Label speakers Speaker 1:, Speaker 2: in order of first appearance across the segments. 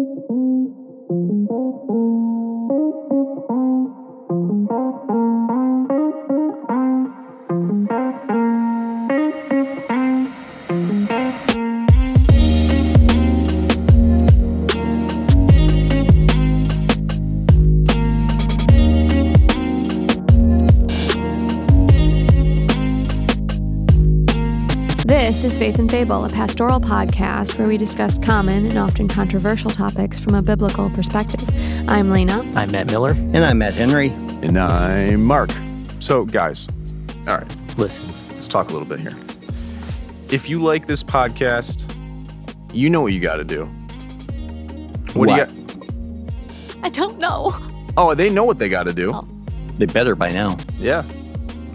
Speaker 1: This is Faith and Fable, a pastoral podcast where we discuss common and often controversial topics from a biblical perspective. I'm Lena.
Speaker 2: I'm Matt Miller.
Speaker 3: And I'm Matt Henry.
Speaker 4: And I'm Mark. So, guys, all right,
Speaker 2: Listen,
Speaker 4: let's talk a little bit here. If you like this podcast, you know what you got to do. What, do you got?
Speaker 1: I don't know.
Speaker 4: Oh, they know what they got to do.
Speaker 1: Oh.
Speaker 3: They better by now.
Speaker 4: Yeah,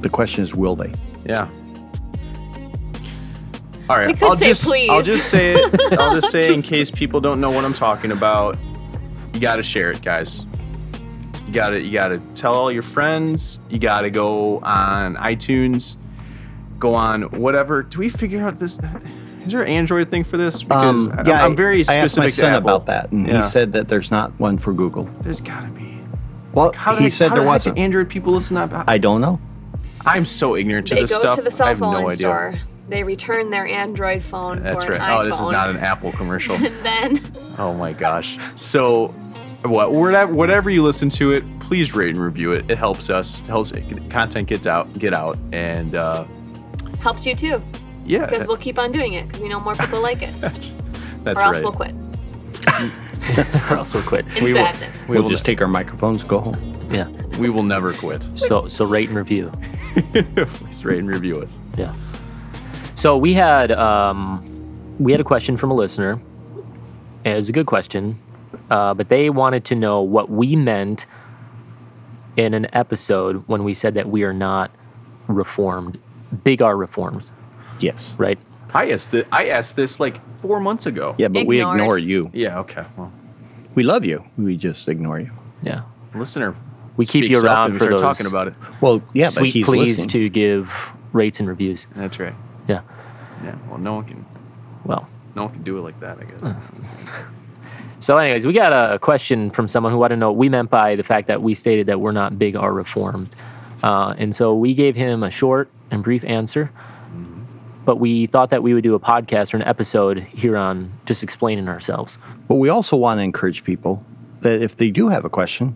Speaker 3: The question is, will they?
Speaker 4: yeah. All right,
Speaker 1: We could
Speaker 4: I'll
Speaker 1: say
Speaker 4: just
Speaker 1: please.
Speaker 4: I'll just say it. I'll just say it in case people don't know what I'm talking about. You got to share it, guys. You got to you got to tell all your friends. You got to go on iTunes. Go on whatever. Do we figure out this? Is there an Android thing for this? Um, because I- I'm,
Speaker 3: I-
Speaker 4: very specific
Speaker 3: I asked my son
Speaker 4: Apple.
Speaker 3: about that, and
Speaker 4: Yeah.
Speaker 3: he said that there's not one for Google.
Speaker 4: There's got to be.
Speaker 3: Well,
Speaker 4: How
Speaker 3: he
Speaker 4: the-
Speaker 3: said
Speaker 4: how
Speaker 3: there wasn't.
Speaker 4: do Android people listen to that?
Speaker 3: I don't know.
Speaker 4: I'm so ignorant to
Speaker 1: They
Speaker 4: this
Speaker 1: go
Speaker 4: stuff.
Speaker 1: to the
Speaker 4: I
Speaker 1: cell
Speaker 4: have
Speaker 1: phone
Speaker 4: no idea.
Speaker 1: Store. They return their Android phone
Speaker 4: That's
Speaker 1: for
Speaker 4: right.
Speaker 1: an iPhone.
Speaker 4: Oh, this is not an Apple commercial.
Speaker 1: And then
Speaker 4: Oh my gosh. So, what whatever whatever you listen to it, please rate and review it. It helps us. Helps content gets out, get out, and uh,
Speaker 1: helps you too,
Speaker 4: yeah,
Speaker 1: because we'll keep on doing it because we know more people like it.
Speaker 4: that's that's
Speaker 1: or else we'll quit
Speaker 2: or else we'll quit.
Speaker 1: in
Speaker 4: We will-
Speaker 1: sadness.
Speaker 4: We
Speaker 3: We'll
Speaker 4: will
Speaker 3: just take our microphones, go home.
Speaker 2: Yeah.
Speaker 4: we will never quit.
Speaker 2: So so rate and review.
Speaker 4: please rate and review us.
Speaker 2: Yeah. So we had um, we had a question from a listener. It was a good question, uh, but they wanted to know what we meant in an episode when we said that we are not reformed, big R reforms,
Speaker 3: Yes.
Speaker 2: right?
Speaker 4: I asked this, I asked this like four months ago.
Speaker 3: Yeah, but we ignore you.
Speaker 4: Yeah. Okay. Well,
Speaker 3: We love you. We just ignore you.
Speaker 2: Yeah.
Speaker 4: listener.
Speaker 2: We keep
Speaker 4: speaks
Speaker 2: you
Speaker 4: up
Speaker 2: around for those
Speaker 4: talking about it.
Speaker 3: Well, yeah, but
Speaker 2: sweet
Speaker 3: he's
Speaker 2: pleas
Speaker 3: listening.
Speaker 2: to give rates and reviews.
Speaker 4: That's right.
Speaker 2: Yeah.
Speaker 4: Yeah. Well, no one can.
Speaker 2: Well.
Speaker 4: No one can do it like that. I guess.
Speaker 2: So, anyways, we got a question from someone who wanted to know what we meant by the fact that we stated that we're not big or reformed. Uh, and so we gave him a short and brief answer, but we thought that we would do a podcast or an episode here on just explaining ourselves.
Speaker 3: But we also want to encourage people that if they do have a question,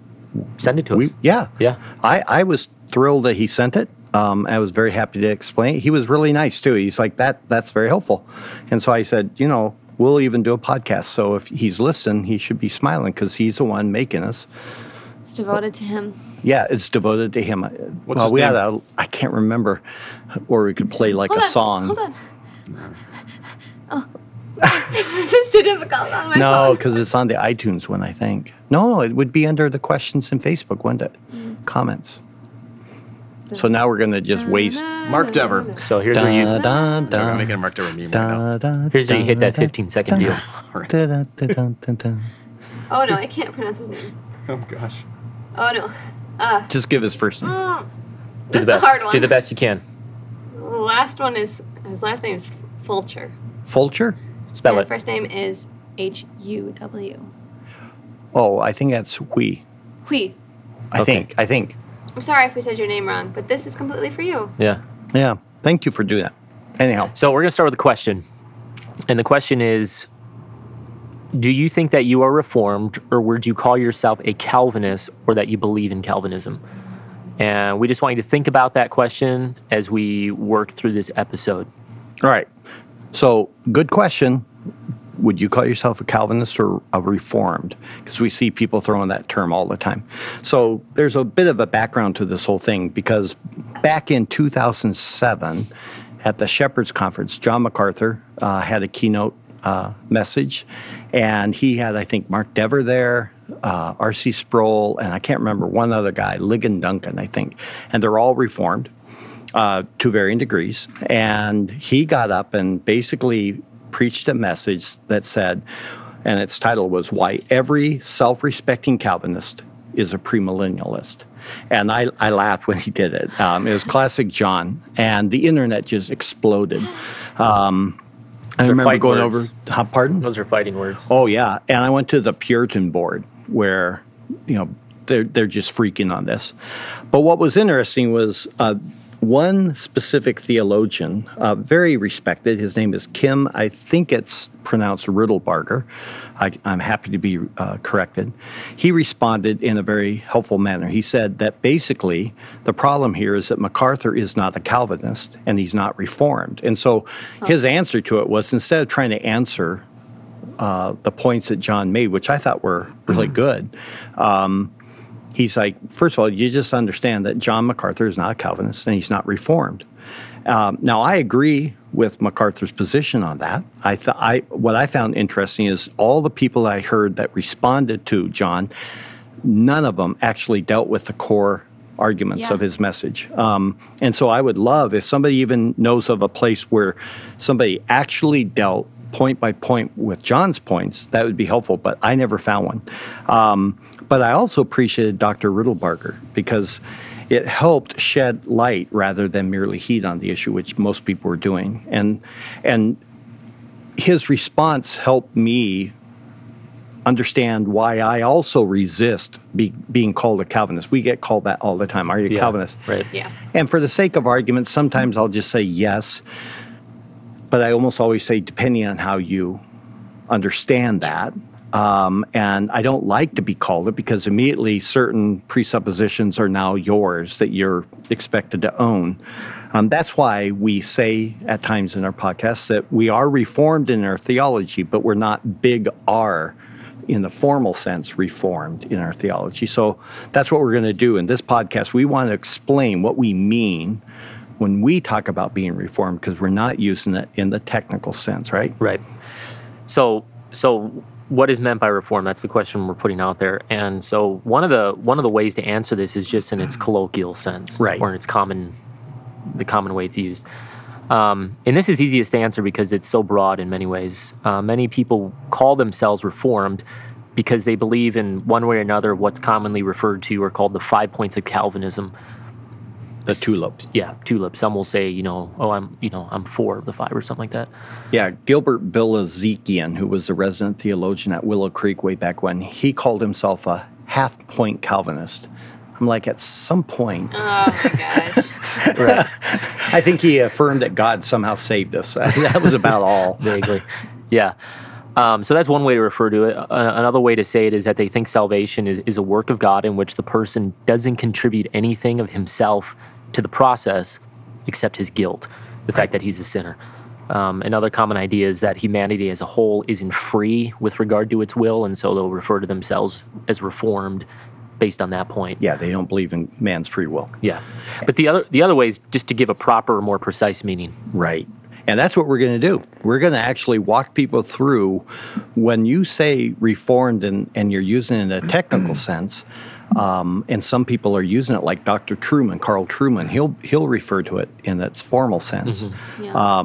Speaker 2: Send it to
Speaker 3: we
Speaker 2: us.
Speaker 3: yeah,
Speaker 2: Yeah.
Speaker 3: I, I was thrilled that he sent it. Um, I was very happy to explain. He was really nice too. He's like that. That's very helpful. And so I said, you know, we'll even do a podcast. So if he's listening, he should be smiling because he's the one making us.
Speaker 1: It's devoted to him.
Speaker 3: Yeah, it's devoted to him. well,
Speaker 4: his
Speaker 3: we
Speaker 4: name?
Speaker 3: had a. I can't remember, or we could play like
Speaker 1: Hold
Speaker 3: a
Speaker 1: on,
Speaker 3: song.
Speaker 1: Hold on. Oh. this is too difficult on my
Speaker 3: No, because it's on the iTunes one, I think. No, it would be under the questions in Facebook, wouldn't it?
Speaker 1: Mm.
Speaker 3: Comments. So now we're going to just waste.
Speaker 4: Mark Dever.
Speaker 2: So here's where you
Speaker 3: Da, da, da,
Speaker 4: I'm making a Mark Dever meme right now.
Speaker 3: da, da,
Speaker 2: here's where you hit that
Speaker 3: da,
Speaker 2: 15 second deal.
Speaker 4: All right.
Speaker 3: da, da, da, da, da, da.
Speaker 1: Oh no, I can't pronounce his name.
Speaker 4: Oh gosh.
Speaker 1: Oh no. Ah.
Speaker 3: Just give his first name.
Speaker 1: Mm.
Speaker 2: Do
Speaker 1: That's
Speaker 2: the
Speaker 1: the
Speaker 2: best.
Speaker 1: hard one.
Speaker 2: Do the best you can.
Speaker 1: The last one is his last name is Fulcher.
Speaker 3: Fulcher?
Speaker 2: Spell
Speaker 1: and
Speaker 2: it.
Speaker 1: First name is H U W.
Speaker 3: Oh, I think that's we.
Speaker 1: Hui.
Speaker 3: I
Speaker 2: Okay.
Speaker 3: think. I think.
Speaker 1: I'm sorry if we said your name wrong, but this is completely for you.
Speaker 2: Yeah.
Speaker 3: Yeah. Thank you for doing that. Anyhow,
Speaker 2: So we're going to start with a question. And the question is Do you think that you are reformed, or would you call yourself a Calvinist, or that you believe in Calvinism? And we just want you to think about that question as we work through this episode.
Speaker 3: all right. So, good question. Would you call yourself a Calvinist or a Reformed? Because we see people throwing that term all the time. So, there's a bit of a background to this whole thing because back in 2007 at the Shepherds Conference, John MacArthur uh, had a keynote uh, message, and he had, I think, Mark Dever there, uh, R.C. Sproul, and I can't remember one other guy, Ligon Duncan, I think, and they're all Reformed uh, to varying degrees. And he got up and basically preached a message that said, and its title was Why Every Self Respecting Calvinist is a Premillennialist. And I, I laughed when he did it. Um, it was classic John, and the internet just exploded. Um, I remember going
Speaker 2: words.
Speaker 3: over. Huh, pardon?
Speaker 2: Those are fighting words.
Speaker 3: Oh yeah, and I went to the Puritan board where, you know, they're they're just freaking on this. But what was interesting was uh, one specific theologian, uh, very respected. His name is Kim. I think it's pronounced Riddlebarger. I, I'm happy to be uh, corrected. He responded in a very helpful manner. He said that basically the problem here is that MacArthur is not a Calvinist and he's not Reformed. And so his answer to it was instead of trying to answer uh, the points that John made, which I thought were really good. Um, he's like, first of all, you just understand that John MacArthur is not a Calvinist and he's not Reformed. Um, now, I agree with MacArthur's position on that. I, th- I what I found interesting is all the people I heard that responded to John, none of them actually dealt with the core arguments
Speaker 1: Yeah.
Speaker 3: of his message. Um, and so I would love if somebody even knows of a place where somebody actually dealt point by point with John's points, that would be helpful. But I never found one. Um, but I also appreciated Dr. Riddlebarger because it helped shed light rather than merely heat on the issue, which most people were doing. And and his response helped me understand why I also resist be, being called a Calvinist. We get called that all the time. Are you a
Speaker 2: Yeah,
Speaker 3: Calvinist?
Speaker 2: Right.
Speaker 1: Yeah.
Speaker 3: And for the sake of argument, sometimes I'll just say yes, but I almost always say depending on how you understand that. Um, and I don't like to be called it because immediately certain presuppositions are now yours that you're expected to own. Um, that's why we say at times in our podcast that we are reformed in our theology, but we're not big R in the formal sense reformed in our theology. So that's what we're going to do in this podcast. We want to explain what we mean when we talk about being reformed because we're not using it in the technical sense, right?
Speaker 2: Right. So so what is meant by reform? That's the question we're putting out there. And so one of the one of the ways to answer this is just in its colloquial sense,
Speaker 3: Right.
Speaker 2: or in its common the common way it's used. Um, and this is easiest to answer because it's so broad in many ways. Uh, many people call themselves reformed because they believe in one way or another what's commonly referred to or called the five points of Calvinism.
Speaker 3: The tulips.
Speaker 2: Yeah, tulip. Some will say, you know, oh, I'm, you know, I'm four of the five or something like that.
Speaker 3: Yeah, Gilbert Bilezikian, who was a resident theologian at Willow Creek way back when, he called himself a half point Calvinist. I'm like, at some point,
Speaker 1: Oh my gosh.
Speaker 2: Right.
Speaker 3: I think he affirmed that God somehow saved us. that was about all.
Speaker 2: vaguely. Yeah. Um, so that's one way to refer to it. Uh, another way to say it is that they think salvation is, is a work of God in which the person doesn't contribute anything of himself to the process except his guilt, the fact that he's a sinner. Um, another common idea is that humanity as a whole isn't free with regard to its will, and so they'll refer to themselves as reformed based on that point.
Speaker 3: Yeah, they don't believe in man's free will.
Speaker 2: Yeah. But the other the other way is just to give a proper, more precise meaning.
Speaker 3: Right. And that's what we're going to do. We're going to actually walk people through when you say reformed and, and you're using it in a technical sense. Um, and some people are using it like Dr. Trueman, Carl Trueman. He'll he'll refer to it in its formal sense.
Speaker 1: Yeah.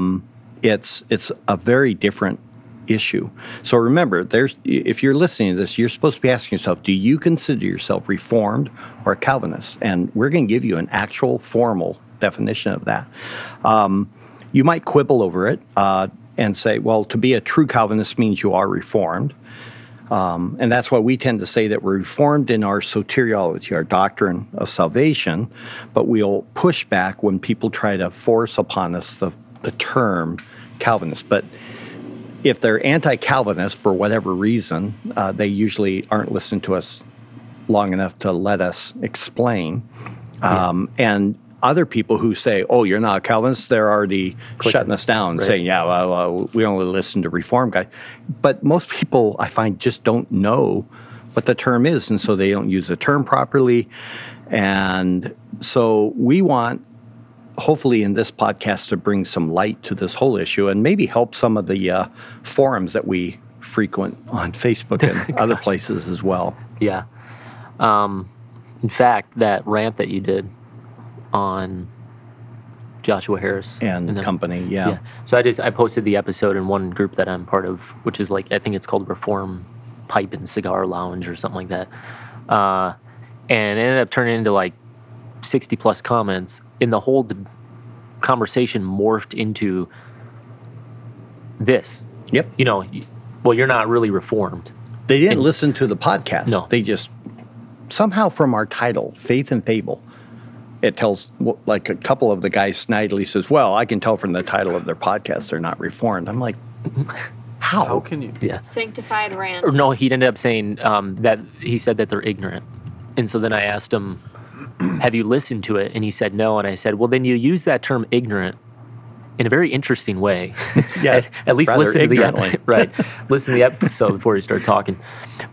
Speaker 3: It's it's a very different issue. So remember, there's if you're listening to this, you're supposed to be asking yourself, do you consider yourself reformed or a Calvinist? And we're going to give you an actual formal definition of that. Um, you might quibble over it uh, and say, well, to be a true Calvinist means you are reformed. Um, and that's why we tend to say that we're reformed in our soteriology, our doctrine of salvation, but we'll push back when people try to force upon us the, the term Calvinist. But if they're anti Calvinist for whatever reason, uh, they usually aren't listening to us long enough to let us explain. Um, And other people who say, "Oh, you're not a Calvinist," they're already shutting us down,
Speaker 2: Right.
Speaker 3: saying, "Yeah, well, uh, we only listen to Reform guys." But most people, I find, just don't know what the term is, and so they don't use the term properly. And so we want, hopefully, in this podcast, to bring some light to this whole issue, and maybe help some of the uh, forums that we frequent on Facebook and other places as well.
Speaker 2: Yeah. Um, in fact, that rant that you did on Joshua Harris
Speaker 3: And
Speaker 2: then-
Speaker 3: company, yeah.
Speaker 2: Yeah. So I just I posted the episode in one group that I'm part of, which is like I think it's called Reform Pipe and Cigar Lounge or something like that. Uh, and it ended up turning into like 60 plus comments, and the whole d- conversation morphed into this.
Speaker 3: Yep.
Speaker 2: You know, well, you're not really reformed.
Speaker 3: They didn't
Speaker 2: And-
Speaker 3: listen to the podcast.
Speaker 2: No.
Speaker 3: They just somehow from our title, Faith and Fable, it tells like a couple of the guys snidely says, "Well, I can tell from the title of their podcast they're not reformed." I'm like, how?
Speaker 4: How can you?
Speaker 2: Yeah.
Speaker 1: Sanctified rant.
Speaker 2: Or no, he ended up saying um, that he said that they're ignorant. And so then I asked him, Have you listened to it? And he said no. And I said, Well, then you use that term ignorant in a very interesting way.
Speaker 3: Yeah,
Speaker 2: at, at least
Speaker 3: rather
Speaker 2: listen to the ep- right. Listen to the episode before you start talking.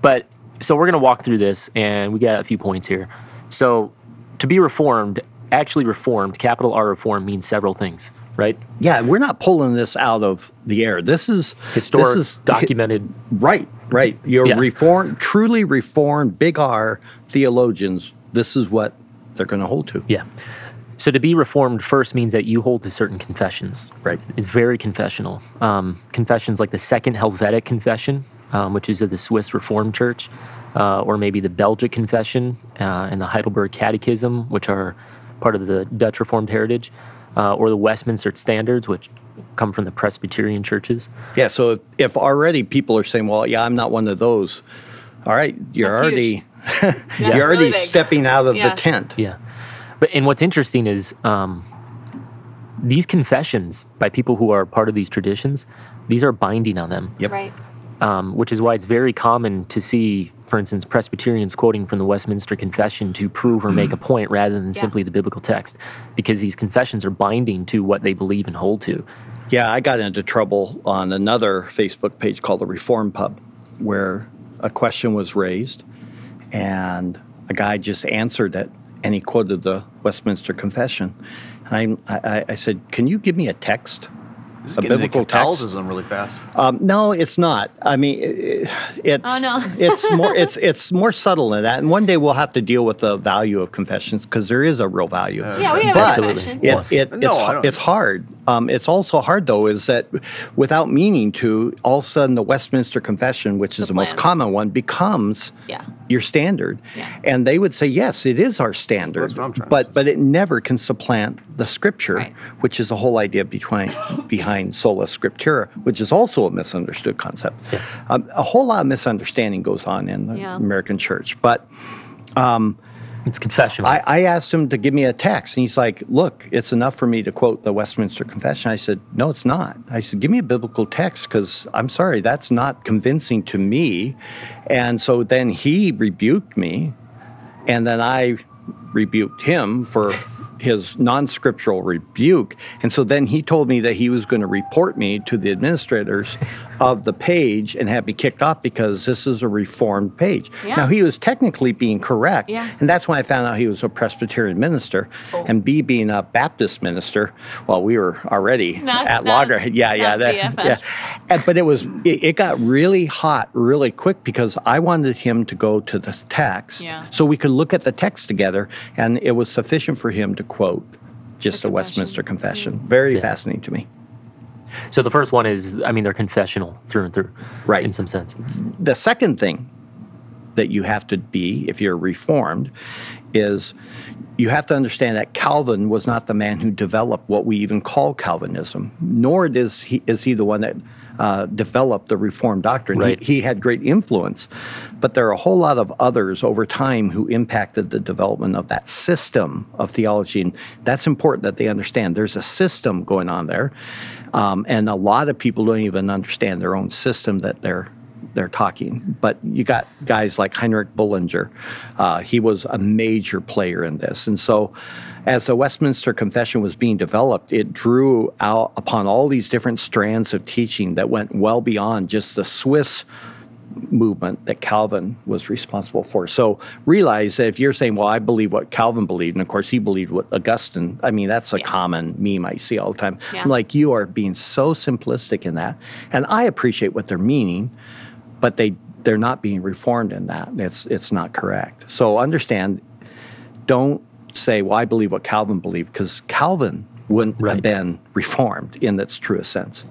Speaker 2: But so we're going to walk through this, and we got a few points here. So to be reformed, actually reformed, capital R reformed means several things, right?
Speaker 3: Yeah, we're not pulling this out of the air. This is
Speaker 2: Historic,
Speaker 3: This is
Speaker 2: documented.
Speaker 3: Right, right. Your
Speaker 2: Yeah.
Speaker 3: reformed, truly reformed, big R theologians. This is what they're going to hold to.
Speaker 2: Yeah. So to be reformed first means that you hold to certain confessions.
Speaker 3: Right.
Speaker 2: It's very confessional. Um, confessions like the Second Helvetic Confession, um, which is of the Swiss Reformed Church, uh, or maybe the Belgic Confession uh, and the Heidelberg Catechism, which are part of the Dutch Reformed heritage, uh, or the Westminster Standards, which come from the Presbyterian churches.
Speaker 3: Yeah. So if, if already people are saying, "Well, yeah, I'm not one of those," all right, you're
Speaker 1: That's
Speaker 3: already
Speaker 1: huge.
Speaker 3: you're
Speaker 1: That's
Speaker 3: already
Speaker 1: really big.
Speaker 3: stepping out of
Speaker 1: Yeah.
Speaker 3: the tent.
Speaker 2: Yeah. But and what's interesting is um, these confessions by people who are part of these traditions, these are binding on them.
Speaker 3: Yep.
Speaker 1: Right.
Speaker 2: um, which is why it's very common to see, for instance, Presbyterians quoting from the Westminster Confession to prove or make a point rather than
Speaker 1: Yeah.
Speaker 2: simply the biblical text, because these confessions are binding to what they believe and hold to.
Speaker 3: Yeah, I got into trouble on another Facebook page called the Reform Pub, where a question was raised, and a guy just answered it, and he quoted the Westminster Confession. And I, I, I said, "Can you give me a text,
Speaker 4: This is
Speaker 3: a
Speaker 4: getting into
Speaker 3: biblical text?"
Speaker 4: Catholicism really fast.
Speaker 3: Um, no, it's not. I mean, it, it's
Speaker 1: Oh, no.
Speaker 3: it's more it's it's more subtle than that. And one day we'll have to deal with the value of confessions because there is a real value.
Speaker 1: Yeah, we have
Speaker 3: But
Speaker 1: a
Speaker 2: Absolutely.
Speaker 1: confession.
Speaker 3: it, it,
Speaker 4: No,
Speaker 3: it's,
Speaker 4: I don't-
Speaker 3: it's hard. Um, it's also hard, though, is that without meaning to, all of a sudden the Westminster Confession, which is
Speaker 1: The
Speaker 3: the most common one, becomes
Speaker 1: Yeah.
Speaker 3: your standard.
Speaker 1: Yeah.
Speaker 3: And they would say, yes, it is our standard.
Speaker 4: That's what I'm trying to
Speaker 3: but,
Speaker 4: say.
Speaker 3: but it never can supplant the scripture,
Speaker 1: Right.
Speaker 3: which is the whole idea behind, behind sola scriptura, which is also a misunderstood concept. Um, a whole lot of misunderstanding goes on in the
Speaker 1: Yeah.
Speaker 3: American church. But
Speaker 2: It's confessional.
Speaker 3: I, I asked him to give me a text, and he's like, "Look, it's enough for me to quote the Westminster Confession." I said, "No, it's not." I said, "Give me a biblical text, because I'm sorry, that's not convincing to me." And so then he rebuked me, and then I rebuked him for his non-scriptural rebuke. And so then he told me that he was going to report me to the administrators of the page and have me kicked off because this is a reformed page.
Speaker 1: Yeah.
Speaker 3: Now he was technically being correct,
Speaker 1: Yeah.
Speaker 3: and that's when I found out he was a Presbyterian minister,
Speaker 1: Oh.
Speaker 3: and B being a Baptist minister. Well, we were already
Speaker 1: Not-
Speaker 3: at
Speaker 1: not-
Speaker 3: loggerhead. Yeah, yeah, that, yeah. And- but it was it, it got really hot really quick because I wanted him to go to the text
Speaker 1: Yeah.
Speaker 3: so we could look at the text together, and it was sufficient for him to quote just
Speaker 1: The
Speaker 3: the. Westminster Confession. Mm. Very
Speaker 2: Yeah.
Speaker 3: fascinating to me.
Speaker 2: So the first one is, I mean, they're confessional through and through,
Speaker 3: Right.
Speaker 2: In some sense.
Speaker 3: the second thing that you have to be if you're reformed is you have to understand that Calvin was not the man who developed what we even call Calvinism, nor is he, is he the one that uh, developed the Reformed doctrine. He- He, had great influence, but there are a whole lot of others over time who impacted the development of that system of theology, and that's important that they understand. There's a system going on there, um, and a lot of people don't even understand their own system that they're they're talking. But you got guys like Heinrich Bullinger. Uh, he was a major player in this. And so, as the Westminster Confession was being developed, it drew out upon all these different strands of teaching that went well beyond just the Swiss movement that Calvin was responsible for. So realize that if you're saying, well, I believe what Calvin believed, and of course he believed what Augustine, I mean, that's a
Speaker 1: Yeah.
Speaker 3: common meme I see all the time.
Speaker 1: Yeah.
Speaker 3: I'm like, you are being so simplistic in that. And I appreciate what they're meaning, but they they're not being reformed in that. It's it's not correct. So understand, don't say, well, I believe what Calvin believed, because Calvin wouldn't
Speaker 2: Right.
Speaker 3: have been reformed in its truest sense.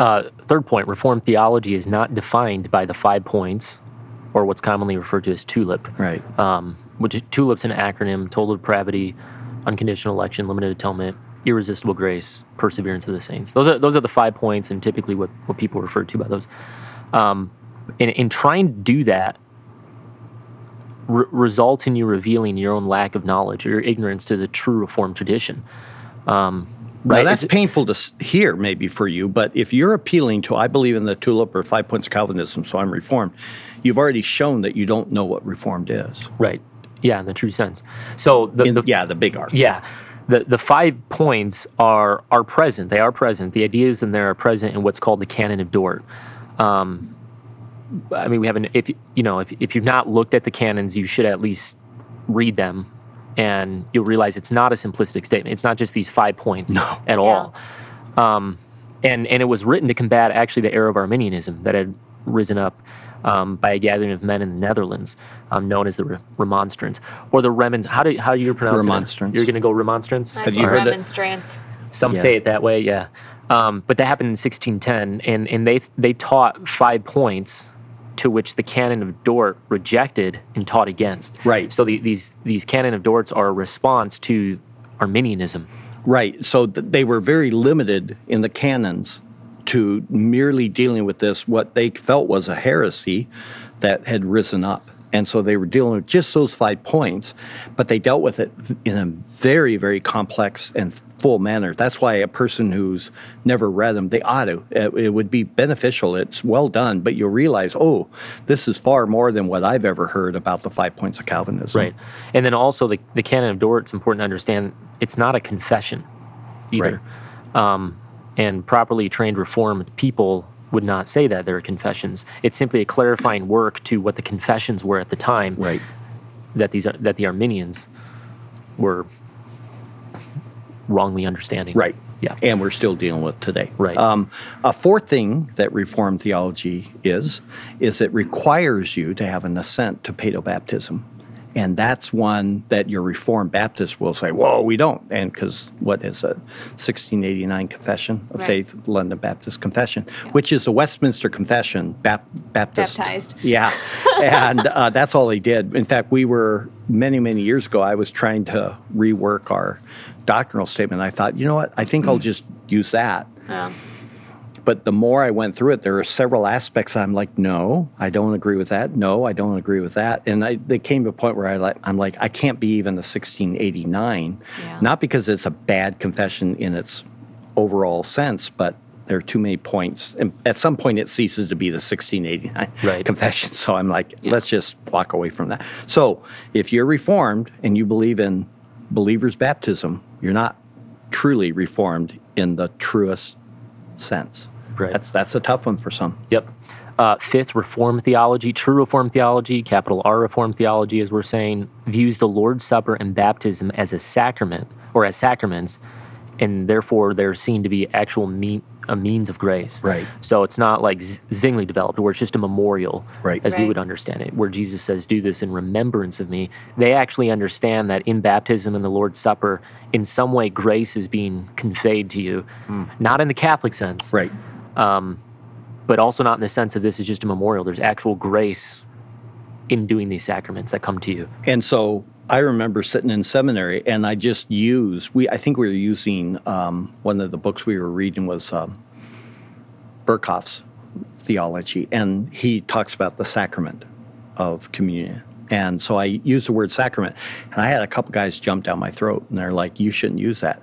Speaker 2: Uh, third point Reformed theology is not defined by the five points, or what's commonly referred to as TULIP.
Speaker 3: Right.
Speaker 2: um, which TULIP's an acronym: total depravity, unconditional election, limited atonement, irresistible grace, perseverance of the saints. Those are those are the five points, and typically what what people refer to by those. Um, in, in trying to do that, re- results in you revealing your own lack of knowledge or your ignorance to the true Reformed tradition. Um,
Speaker 3: Now,
Speaker 2: right?
Speaker 3: that's
Speaker 2: It's-
Speaker 3: painful to hear, maybe for you, but if you're appealing to, I believe in the tulip or five points of Calvinism, so I'm Reformed, you've already shown that you don't know what Reformed is.
Speaker 2: right. Yeah, in the true sense. So the,
Speaker 3: In-
Speaker 2: the
Speaker 3: yeah, the big R.
Speaker 2: Yeah. The, the five points are are present. They are present. The ideas in there are present in what's called the canon of Dort. Um, I mean, we haven't. If you- you know, if, if you've not looked at the canons, you should at least read them, and you'll realize it's not a simplistic statement. It's not just these five points at all. Um, and and it was written to combat actually the era of Arminianism that had risen up um, by a gathering of men in the Netherlands, um, known as the Re- Remonstrants or the Remon. How do how do you pronounce
Speaker 3: Remonstrants.
Speaker 2: it? You're going to go Remonstrants.
Speaker 1: I
Speaker 3: Have you heard that?
Speaker 1: remonstrance.
Speaker 2: Some
Speaker 3: Yeah.
Speaker 2: say it that way, yeah. Um, but that happened in 1610, and, and they they taught five points to which the canon of Dort rejected and taught against.
Speaker 3: Right.
Speaker 2: So the, these these canon of Dorts are a response to Arminianism.
Speaker 3: Right. So th- they were very limited in the canons to merely dealing with this, what they felt was a heresy that had risen up. And so they were dealing with just those five points, but they dealt with it in a very, very complex and full manner. That's why a person who's never read them, they ought to. It, it would be beneficial. It's well done, but you'll realize, oh, this is far more than what I've ever heard about the five points of Calvinism.
Speaker 2: Right. And then also the, the canon of Dort, it's important to understand it's not a confession either. Um, and properly trained Reformed people would not say that they're confessions. It's simply a clarifying work to what the confessions were at the time
Speaker 3: Right.
Speaker 2: that these that the Arminians were wrongly understanding.
Speaker 3: Right.
Speaker 2: Yeah.
Speaker 3: And we're still dealing with today.
Speaker 2: Right.
Speaker 3: Um, a fourth thing that Reformed theology is, is it requires you to have an assent to paedobaptism. And that's one that your Reformed Baptist will say, whoa, we don't. And because what is a 1689 Confession of
Speaker 1: Right.
Speaker 3: Faith, London Baptist Confession, which is the Westminster Confession, Bap- Baptist.
Speaker 1: Baptized.
Speaker 3: Yeah. and uh, that's all they did. In fact, we were, many, many years ago, I was trying to rework our doctrinal statement. I thought, you know what? I think I'll mm. just use that.
Speaker 1: Oh.
Speaker 3: But the more I went through it, there are several aspects I'm like, no, I don't agree with that. No, I don't agree with that. And I, they came to a point where I like, I'm like, I can't be even the 1689,
Speaker 1: Yeah.
Speaker 3: not because it's a bad confession in its overall sense, but there are too many points. And at some point, it ceases to be the 1689
Speaker 2: Right.
Speaker 3: confession. So I'm like, let's just walk away from that. So if you're reformed and you believe in believer's baptism, you're not truly reformed in the truest sense.
Speaker 2: Right.
Speaker 3: That's that's a tough one for some.
Speaker 2: Yep. Uh, fifth, Reform theology, true Reform theology, capital R Reform theology, as we're saying, views the Lord's Supper and baptism as a sacrament or as sacraments, and therefore they're seen to be actual mean, a means of grace.
Speaker 3: Right.
Speaker 2: So it's not like Z- Zwingli developed, where it's just a memorial,
Speaker 3: Right.
Speaker 2: as we would understand it, where Jesus says, "Do this in remembrance of me." They actually understand that in baptism and the Lord's Supper, in some way, grace is being conveyed to you, hmm. not in the Catholic sense,
Speaker 3: Right.
Speaker 2: Um, but also not in the sense of this is just a memorial. There's actual grace in doing these sacraments that come to you.
Speaker 3: And so I remember sitting in seminary and I just used we I think we were using um, one of the books we were reading was um, Berkhof's theology and he talks about the sacrament of communion. And so I used the word sacrament and I had a couple guys jump down my throat and they're like, you shouldn't use that.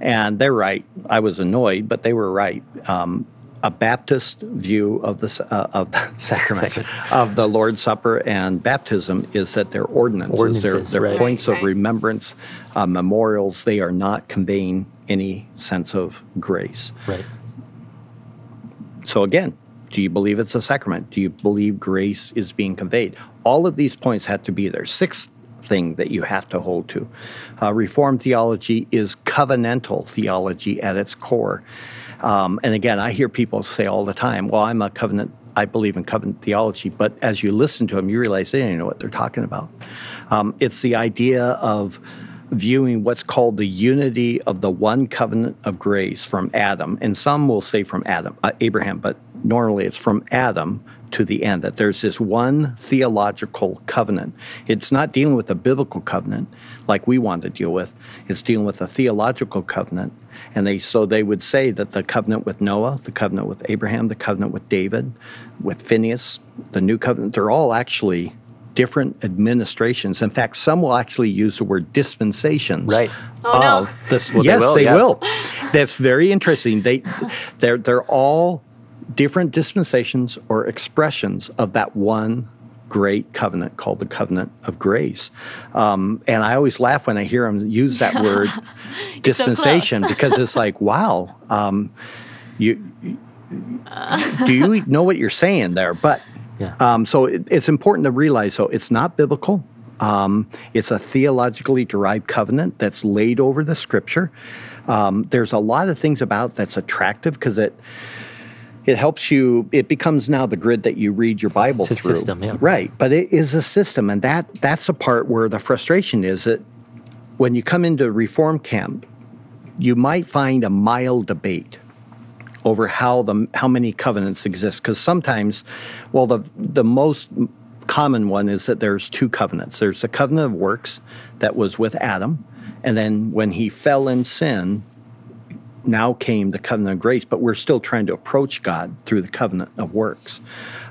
Speaker 3: And they're right. I was annoyed, but they were right. Um, a Baptist view of the uh, of the sacraments
Speaker 2: Sacraments.
Speaker 3: of the Lord's Supper and baptism is that they're ordinances. they're
Speaker 2: Ordinances,
Speaker 3: they're
Speaker 2: right.
Speaker 3: points
Speaker 1: Right,
Speaker 3: of remembrance, uh, memorials. They are not conveying any sense of grace.
Speaker 2: Right.
Speaker 3: So again, do you believe it's a sacrament? Do you believe grace is being conveyed? All of these points have to be there. Sixth thing that you have to hold to. Uh, Reformed theology is covenantal theology at its core. Um, and again, I hear people say all the time, well, I'm a covenant, I believe in covenant theology. But as you listen to them, you realize they don't know what they're talking about. Um, it's the idea of viewing what's called the unity of the one covenant of grace from Adam, and some will say from Adam, uh, Abraham, but normally it's from Adam to the end, that there's this one theological covenant. It's not dealing with a biblical covenant like we want to deal with, it's dealing with a theological covenant. And they so they would say that the covenant with Noah, the covenant with Abraham, the covenant with David, with Phinehas, the new covenant, they're all actually different administrations. In fact, some will actually use the word dispensations.
Speaker 2: Right.
Speaker 1: Oh, no.
Speaker 3: this.
Speaker 2: Well, they
Speaker 3: yes,
Speaker 2: will,
Speaker 3: they
Speaker 2: yeah.
Speaker 3: will. That's very interesting. They, they're they're all different dispensations or expressions of that one great covenant called the covenant of grace. Um, and I always laugh when I hear them use that word dispensation because it's like, wow, um, you do you know what you're saying there? But
Speaker 2: Yeah.
Speaker 3: um, so it, it's important to realize, though, it's not biblical. Um, it's a theologically derived covenant that's laid over the scripture. Um, there's a lot of things about that's attractive because it it helps you. It becomes now the grid that you read your Bible
Speaker 2: It's a
Speaker 3: through.
Speaker 2: system, yeah.
Speaker 3: Right, but it is a system, and that that's the part where the frustration is that when you come into reform camp, you might find a mild debate over how the how many covenants exist because sometimes well the the most common one is that there's two covenants. There's the covenant of works that was with Adam and then when he fell in sin now came the covenant of grace but we're still trying to approach God through the covenant of works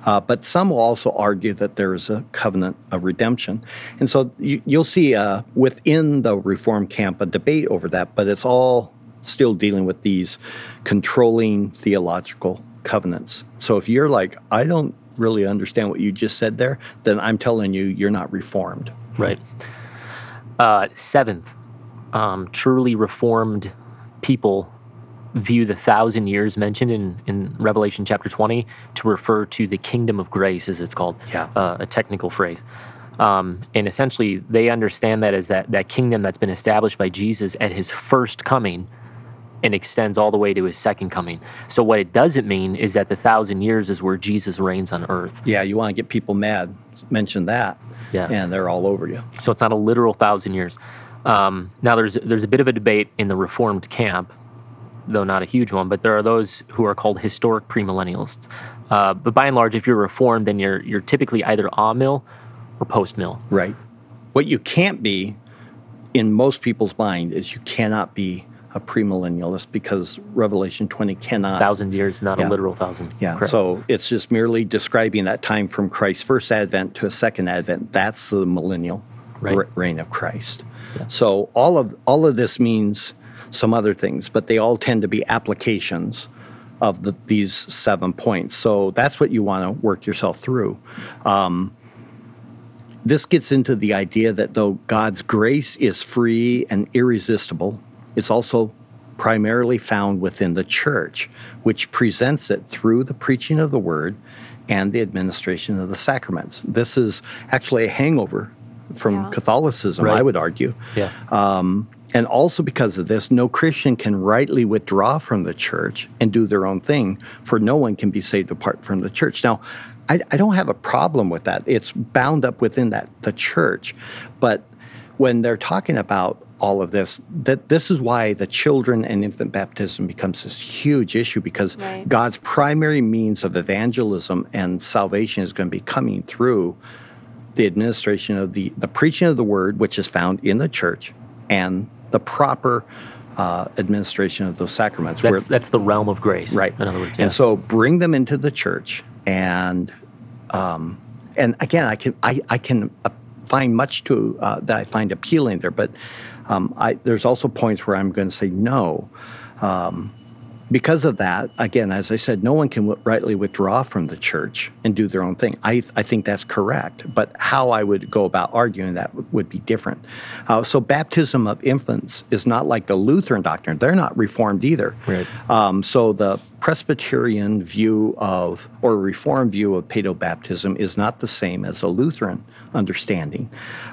Speaker 3: uh, but some will also argue that there is a covenant of redemption and so you, you'll see uh, within the reform camp a debate over that but it's all still dealing with these controlling theological covenants. So if you're like, I don't really understand what you just said there, then I'm telling you, you're not reformed.
Speaker 2: Right. Uh, seventh, um, truly reformed people view the thousand years mentioned in, in Revelation chapter 20 to refer to the kingdom of grace, as it's called,
Speaker 3: Yeah.
Speaker 2: uh, a technical phrase. Um, and essentially, they understand that as that, that kingdom that's been established by Jesus at his first coming and extends all the way to his second coming. So, what it doesn't mean is that the thousand years is where Jesus reigns on earth.
Speaker 3: Yeah, you want to get people mad, mention that,
Speaker 2: Yeah.
Speaker 3: and they're all over you.
Speaker 2: So it's not a literal thousand years. Um, now there's there's a bit of a debate in the Reformed camp, though not a huge one. But there are those who are called historic premillennialists. Uh, but by and large, if you're Reformed, then you're you're typically either a mill or post mill.
Speaker 3: Right. What you can't be, in most people's mind, is you cannot be a premillennialist because Revelation 20 cannot.
Speaker 2: Thousand years, not
Speaker 3: Yeah.
Speaker 2: a literal thousand.
Speaker 3: Yeah,
Speaker 2: Correct.
Speaker 3: so it's just merely describing that time from Christ's first advent to a second advent. That's the millennial
Speaker 2: Right.
Speaker 3: re- reign of Christ. So all of all of this means some other things, but they all tend to be applications of the, these seven points. So that's what you want to work yourself through. Um, this gets into the idea that though God's grace is free and irresistible, it's also primarily found within the church, which presents it through the preaching of the word and the administration of the sacraments. This is actually a hangover from
Speaker 1: Yeah.
Speaker 3: Catholicism, I would argue.
Speaker 2: yeah,
Speaker 3: And also because of this, no Christian can rightly withdraw from the church and do their own thing, for no one can be saved apart from the church. Now, I, I don't have a problem with that. It's bound up within that the church. But when they're talking about all of this, that this is why the children and infant baptism becomes this huge issue because
Speaker 1: Right.
Speaker 3: God's primary means of evangelism and salvation is going to be coming through the administration of the, the preaching of the word, which is found in the church, and the proper uh, administration of those sacraments.
Speaker 2: that's
Speaker 3: where-
Speaker 2: that's the realm of grace.
Speaker 3: right.
Speaker 2: In other words, yeah.
Speaker 3: And so bring them into the church, and um, and again, I can I, I can uh, find much to uh, that I find appealing there, but um, I, there's also points where I'm going to say no. Um, because of that, again, as I said, no one can w- rightly withdraw from the church and do their own thing. I, I think that's correct, but how I would go about arguing that w- would be different. Uh, so, baptism of infants is not like the Lutheran doctrine; they're not reformed either.
Speaker 2: Right.
Speaker 3: Um, so, the Presbyterian view of or Reformed view of paedobaptism is not the same as a Lutheran understanding.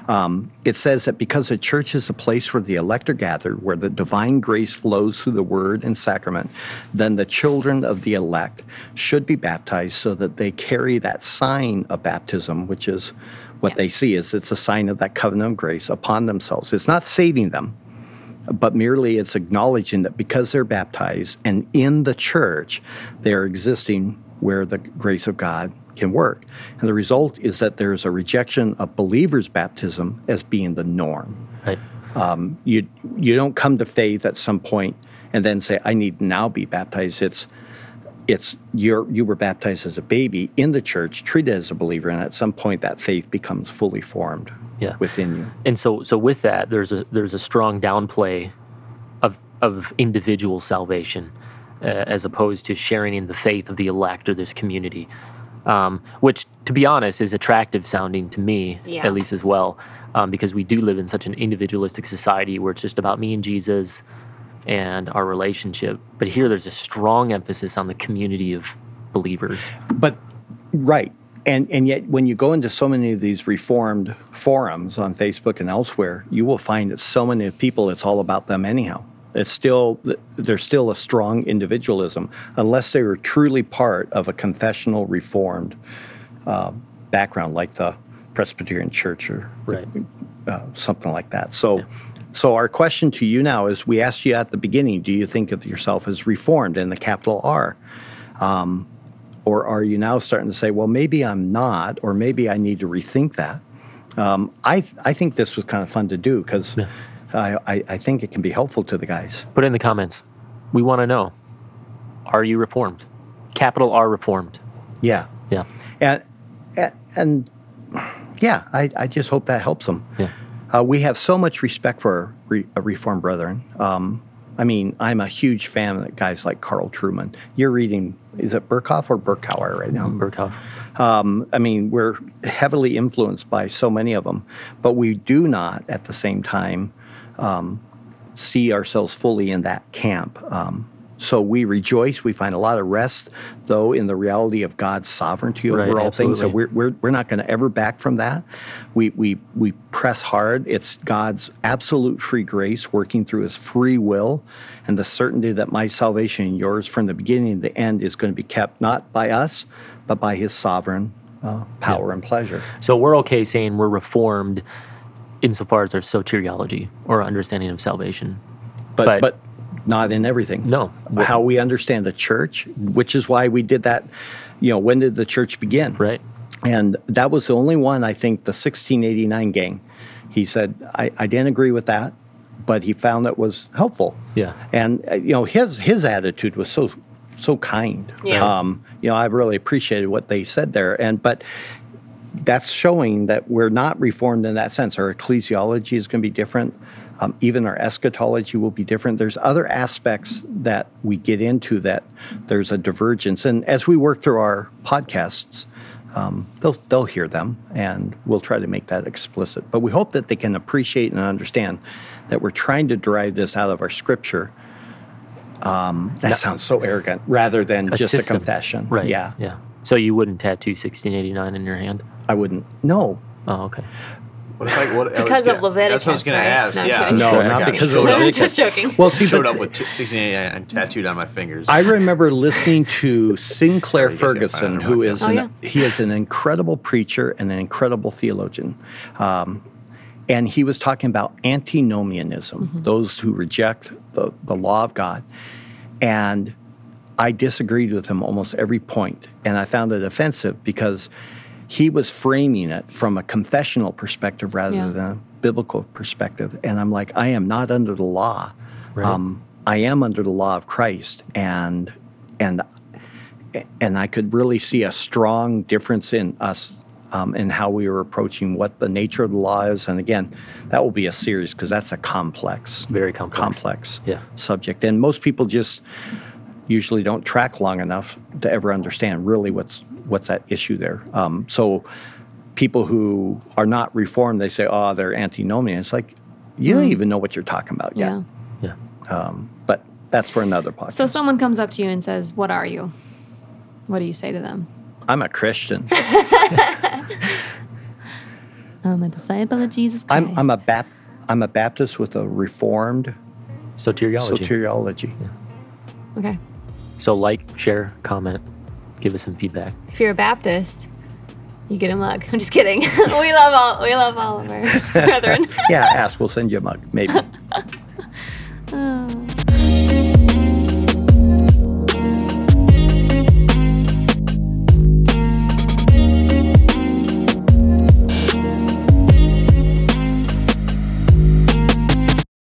Speaker 3: Um, it says that because the church is a place where the elect are gathered, where the divine grace flows through the word and sacrament, then the children of the elect should be baptized so that they carry that sign of baptism, which is what they see is it's a sign of that covenant of grace upon themselves. It's not saving them, but merely it's acknowledging that because they're baptized and in the church, they're existing where the grace of God can work. And the result is that there's a rejection of believers' baptism as being the norm.
Speaker 2: Right.
Speaker 3: Um, you you don't come to faith at some point and then say, I need now be baptized. It's it's you're you were baptized as a baby in the church, treated as a believer, and at some point that faith becomes fully formed
Speaker 2: Yeah.
Speaker 3: within you.
Speaker 2: And so, so with that, there's a there's a strong downplay of of individual salvation, uh, as opposed to sharing in the faith of the elect or this community, um, which, to be honest, is attractive sounding to me,
Speaker 1: Yeah.
Speaker 2: at least as well, um, because we do live in such an individualistic society where it's just about me and Jesus and our relationship. But here, there's a strong emphasis on the community of believers.
Speaker 3: But right. And and yet when you go into so many of these reformed forums on Facebook and elsewhere, you will find that so many people it's all about them anyhow. It's still there's still a strong individualism unless they were truly part of a confessional reformed uh, background like the Presbyterian Church or
Speaker 2: Right.
Speaker 3: uh, something like that. So, so our question to you now is: We asked you at the beginning, do you think of yourself as reformed in the capital R, um, or are you now starting to say, well, maybe I'm not, or maybe I need to rethink that? Um, I I think this was kind of fun to do because
Speaker 2: Yeah.
Speaker 3: I, I I think it can be helpful to the guys.
Speaker 2: Put it in the comments. We want to know: Are you reformed? Capital R reformed.
Speaker 3: Yeah,
Speaker 2: Yeah.
Speaker 3: and and, and yeah, I, I just hope that helps them.
Speaker 2: Yeah.
Speaker 3: Uh, we have so much respect for our re, uh, Reformed brethren. Um, I mean, I'm a huge fan of guys like Carl Trueman. You're reading, is it Berkhof or Burkauer right now?
Speaker 2: Berkhof.
Speaker 3: Um, I mean, we're heavily influenced by so many of them, but we do not at the same time um, see ourselves fully in that camp. Um, so we rejoice. We find a lot of rest, though, in the reality of God's sovereignty over
Speaker 2: Right,
Speaker 3: all things. So we're, we're, we're not going to ever back from that. We, we, we press hard. It's God's absolute free grace working through his free will and the certainty that my salvation and yours from the beginning to the end is going to be kept not by us, but by his sovereign uh, power and pleasure.
Speaker 2: So we're okay saying we're reformed insofar as our soteriology or understanding of salvation.
Speaker 3: But-
Speaker 2: but,
Speaker 3: not in everything.
Speaker 2: No.
Speaker 3: How we understand the church, which is why we did that. You know, when did the church begin?
Speaker 2: Right.
Speaker 3: And that was the only one, I think, the 1689 gang. He said, I, I didn't agree with that, but he found it was helpful.
Speaker 2: Yeah.
Speaker 3: And, uh, you know, his, his attitude was so, so kind.
Speaker 1: Yeah.
Speaker 3: Um, you know, I really appreciated what they said there. And, but that's showing that we're not reformed in that sense. Our ecclesiology is going to be different. Um, even our eschatology will be different. There's other aspects that we get into that there's a divergence. And as we work through our podcasts, um, they'll, they'll hear them and we'll try to make that explicit. But we hope that they can appreciate and understand that we're trying to derive this out of our scripture. Um, that sounds so arrogant rather than
Speaker 2: A
Speaker 3: just
Speaker 2: system.
Speaker 3: a confession.
Speaker 2: Right.
Speaker 3: Yeah.
Speaker 2: Yeah. So you wouldn't tattoo 1689 in your hand?
Speaker 3: I wouldn't. No.
Speaker 2: Oh, okay.
Speaker 4: What if I, what, I was
Speaker 1: Because of
Speaker 4: gonna- That's what I was going
Speaker 1: right?
Speaker 4: to ask.
Speaker 1: No,
Speaker 4: yeah.
Speaker 1: kidding.
Speaker 3: No,
Speaker 2: Right,
Speaker 3: not
Speaker 2: okay.
Speaker 3: because of
Speaker 4: Showed up-
Speaker 3: Leviticus.
Speaker 1: Just joking.
Speaker 3: Well, see,
Speaker 4: showed up with t- 1689 and tattooed on my fingers.
Speaker 3: I remember listening to Sinclair
Speaker 4: Sorry, you guys gotta
Speaker 3: Ferguson,
Speaker 4: find out
Speaker 3: who
Speaker 4: about
Speaker 3: is
Speaker 1: that.
Speaker 3: an,
Speaker 1: Oh,
Speaker 3: he is an incredible preacher and an incredible theologian, um, and he was talking about antinomianism, those who reject the, the law of God, and I disagreed with him almost every point, and I found it offensive because he was framing it from a confessional perspective rather
Speaker 1: Yeah.
Speaker 3: than a biblical perspective, and I'm like, I am not under the law.
Speaker 2: Right.
Speaker 3: Um, I am under the law of Christ, and and and I could really see a strong difference in us um, in how we were approaching what the nature of the law is. And again, that will be a series because that's a complex,
Speaker 2: Very complex.
Speaker 3: complex
Speaker 2: Yeah.
Speaker 3: subject, and most people just usually don't track long enough to ever understand really what's what's that issue there. Um, so people who are not reformed, they say, "Oh, they're antinomian." It's like you don't even know what you're talking about yet.
Speaker 1: Yeah.
Speaker 2: Yeah.
Speaker 3: Um, but that's for another podcast.
Speaker 1: So someone comes up to you and says, "What are you?" What do you say to them?
Speaker 3: I'm a Christian.
Speaker 1: I'm a disciple of Jesus Christ.
Speaker 3: I'm I'm a Bap- I'm a Baptist with a Reformed
Speaker 2: Soteriology.
Speaker 3: soteriology.
Speaker 1: okay.
Speaker 2: so like, share, comment, give us some feedback.
Speaker 1: If you're a Baptist, you get a mug. I'm just kidding. we love all we love all of our brethren.
Speaker 3: yeah, ask. We'll send you a mug, maybe.
Speaker 1: Oh.